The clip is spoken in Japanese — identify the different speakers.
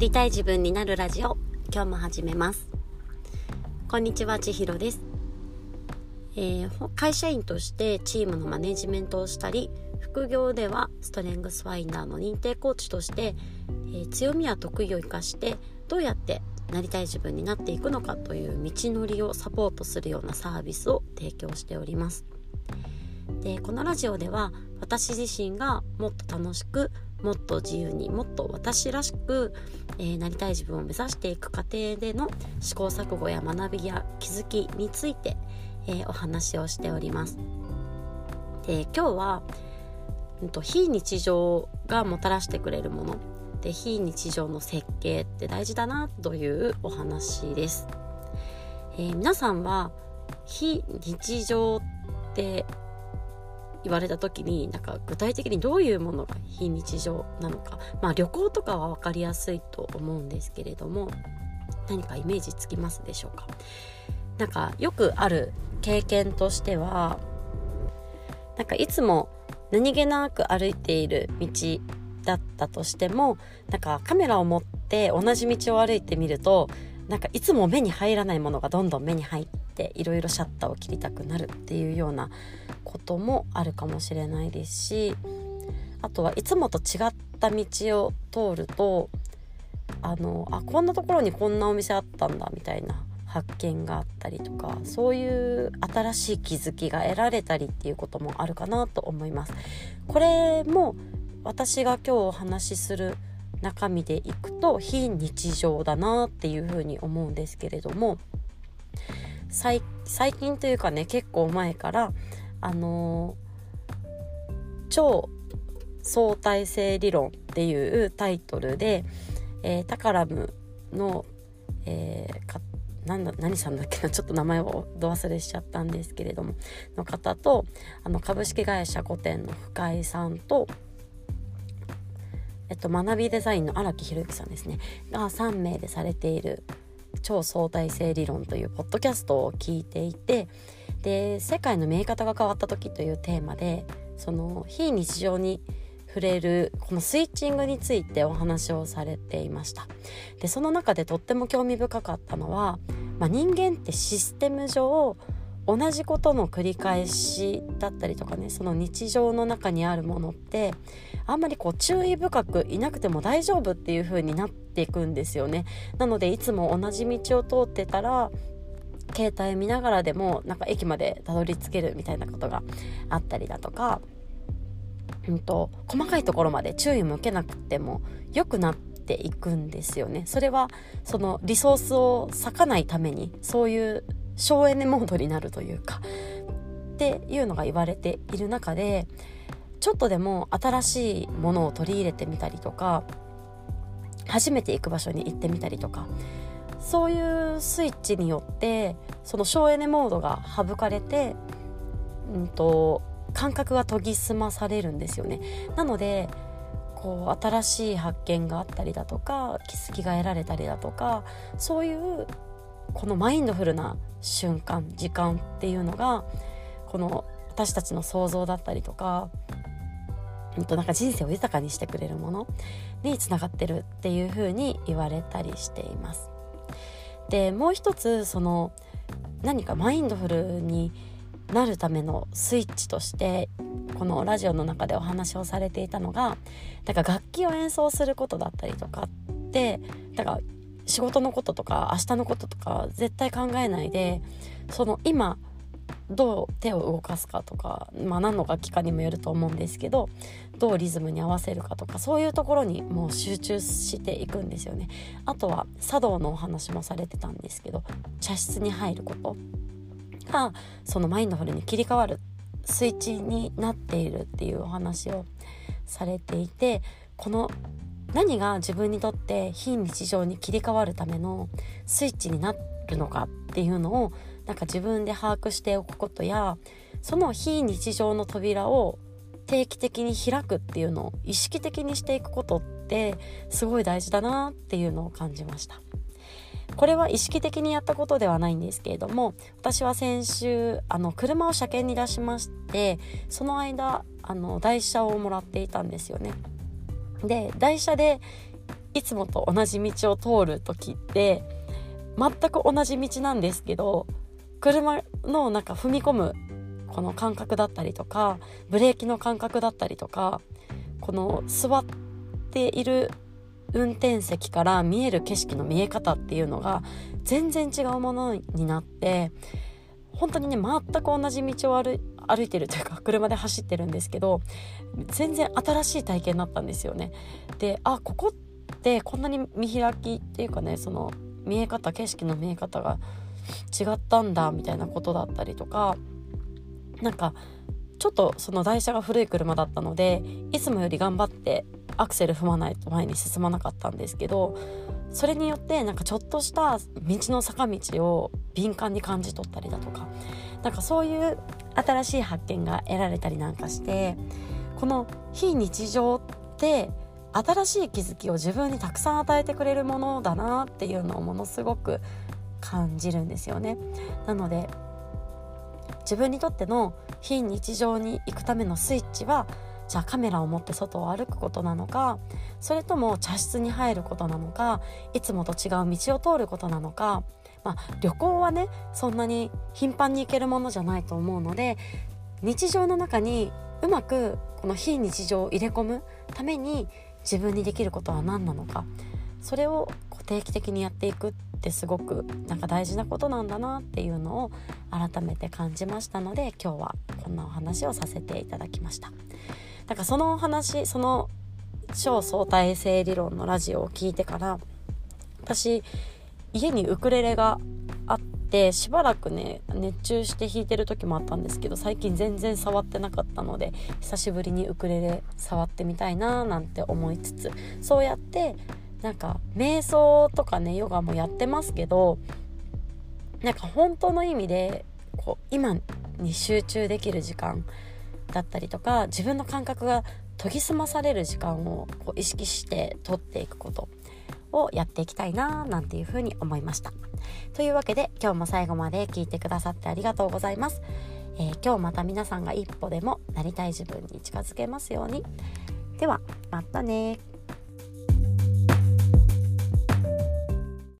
Speaker 1: りたい自分になるラジオ。今日も始めます。こんにちは千尋です、えー会社員としてチームのマネジメントをしたり副業ではストレングスファインダーの認定コーチとして、えー強みや得意を生かしてどうやってなりたい自分になっていくのかという道のりをサポートするようなサービスを提供しております。でこのラジオでは私自身がもっと楽しくもっと自由にもっと私らしく、えーなりたい自分を目指していく過程での試行錯誤や学びや気づきについて、えーお話をしております。で今日は、うんと、非日常がもたらしてくれるもので非日常の設計って大事だなというお話です。えー皆さんは非日常って言われた時になんか具体的にどういうものが非日常なのか。まあ旅行とかは分かりやすいと思うんですけれども何かイメージつきますでしょうか。なんかよくある経験としてはなんかいつも何気なく歩いている道だったとしてもなんかカメラを持って同じ道を歩いてみるとなんかいつも目に入らないものがどんどん目に入っていろいろシャッターを切りたくなるっていうようなこともあるかもしれないですしあとはいつもと違った道を通るとあのあこんなところにこんなお店あったんだみたいな発見があったりとかそういう新しい気づきが得られたりっていうこともあるかなと思います。これも私が今日お話しする中身でいくと非日常だなっていうふうに思うんですけれども最近というかね結構前からあのー超相対性理論っていうタイトルで、えータカラムの、えーかなんだ何さんだっけなちょっと名前をど忘れしちゃったんですけれどもの方とあの株式会社古典の深井さんとえっと、学びデザインの荒木宏之さんですね。が3名でされている超相対性理論というポッドキャストを聞いていてで世界の見え方が変わった時というテーマでその非日常に触れるこのスイッチングについてお話をされていました。でその中でとっても興味深かったのは、まあ、人間ってシステム上同じことの繰り返しだったりとかねその日常の中にあるものってあんまりこう注意深くいなくても大丈夫っていう風になっていくんですよね。なのでいつも同じ道を通ってたら携帯見ながらでもなんか駅までたどり着けるみたいなことがあったりだとか、うん、と細かいところまで注意向けなくても良くなっていくんですよね。それはそのリソースを割かないためにそういう省エネモードになるというかっていうのが言われている中でちょっとでも新しいものを取り入れてみたりとか初めて行く場所に行ってみたりとかそういうスイッチによってその省エネモードが省かれて、うん、と感覚が研ぎ澄まされるんですよね。なのでこう新しい発見があったりだとか気づきが得られたりだとかそういうこのマインドフルな瞬間時間っていうのがこの私たちの想像だったりとかうんとなんか人生を豊かにしてくれるものにつながってるっていう風に言われたりしています。でもう一つその何かマインドフルになるためのスイッチとしてこのラジオの中でお話をされていたのがだから楽器を演奏することだったりとかってだから仕事のこととか明日のこととか絶対考えないでその今どう手を動かすかとか、まあ、何の楽器かにもよると思うんですけどどうリズムに合わせるかとかそういうところにもう集中していくんですよね。あとは茶道のお話もされてたんですけど茶室に入ることがそのマインドフルに切り替わるスイッチになっているっていうお話をされていてこの何が自分にとって非日常に切り替わるためのスイッチになるのかっていうのをなんか自分で把握しておくことやその非日常の扉を定期的に開くっていうのを意識的にしていくことってすごい大事だなっていうのを感じました。これは意識的にやったことではないんですけれども私は先週あの車を車検に出しましてその間あの台車をもらっていたんですよね。で台車でいつもと同じ道を通る時って全く同じ道なんですけど車のなんか踏み込むこの感覚だったりとかブレーキの感覚だったりとかこの座っている運転席から見える景色の見え方っていうのが全然違うものになって本当にね全く同じ道を歩歩いてるというか 車で走ってるんですけど全然新しい体験になったんですよね。であここってこんなに見開きっていうかねその見え方景色の見え方が違ったんだみたいなことだったりとかなんかちょっとその台車が古い車だったのでいつもより頑張ってアクセル踏まないと前に進まなかったんですけどそれによってなんかちょっとした道の坂道を敏感に感じ取ったりだとかなんかそういう新しい発見が得られたりなんかしてこの非日常って新しい気づきを自分にたくさん与えてくれるものだなっていうのをものすごく感じるんですよね。なので自分にとっての非日常に行くためのスイッチはじゃあカメラを持って外を歩くことなのかそれとも茶室に入ることなのかいつもと違う道を通ることなのか、まあ、旅行はねそんなに頻繁に行けるものじゃないと思うので日常の中にうまくこの非日常を入れ込むために自分にできることは何なのかそれを定期的にやっていくってすごくなんか大事なことなんだなっていうのを改めて感じましたので今日はこんなお話をさせていただきました。だかそのお話その超相対性理論のラジオを聞いてから私家にウクレレがあってしばらくね熱中して弾いてる時もあったんですけど最近全然触ってなかったので久しぶりにウクレレ触ってみたいななんて思いつつそうやってなんか瞑想とかねヨガもやってますけどなんか本当の意味でこう今に集中できる時間だったりとか自分の感覚が研ぎ澄まされる時間をこう意識して取っていくこと。をやっていきたいななんていうふうに思いました。というわけで今日も最後まで聞いてくださってありがとうございます、えー、今日また皆さんが一歩でもなりたい自分に近づけますように。ではまたね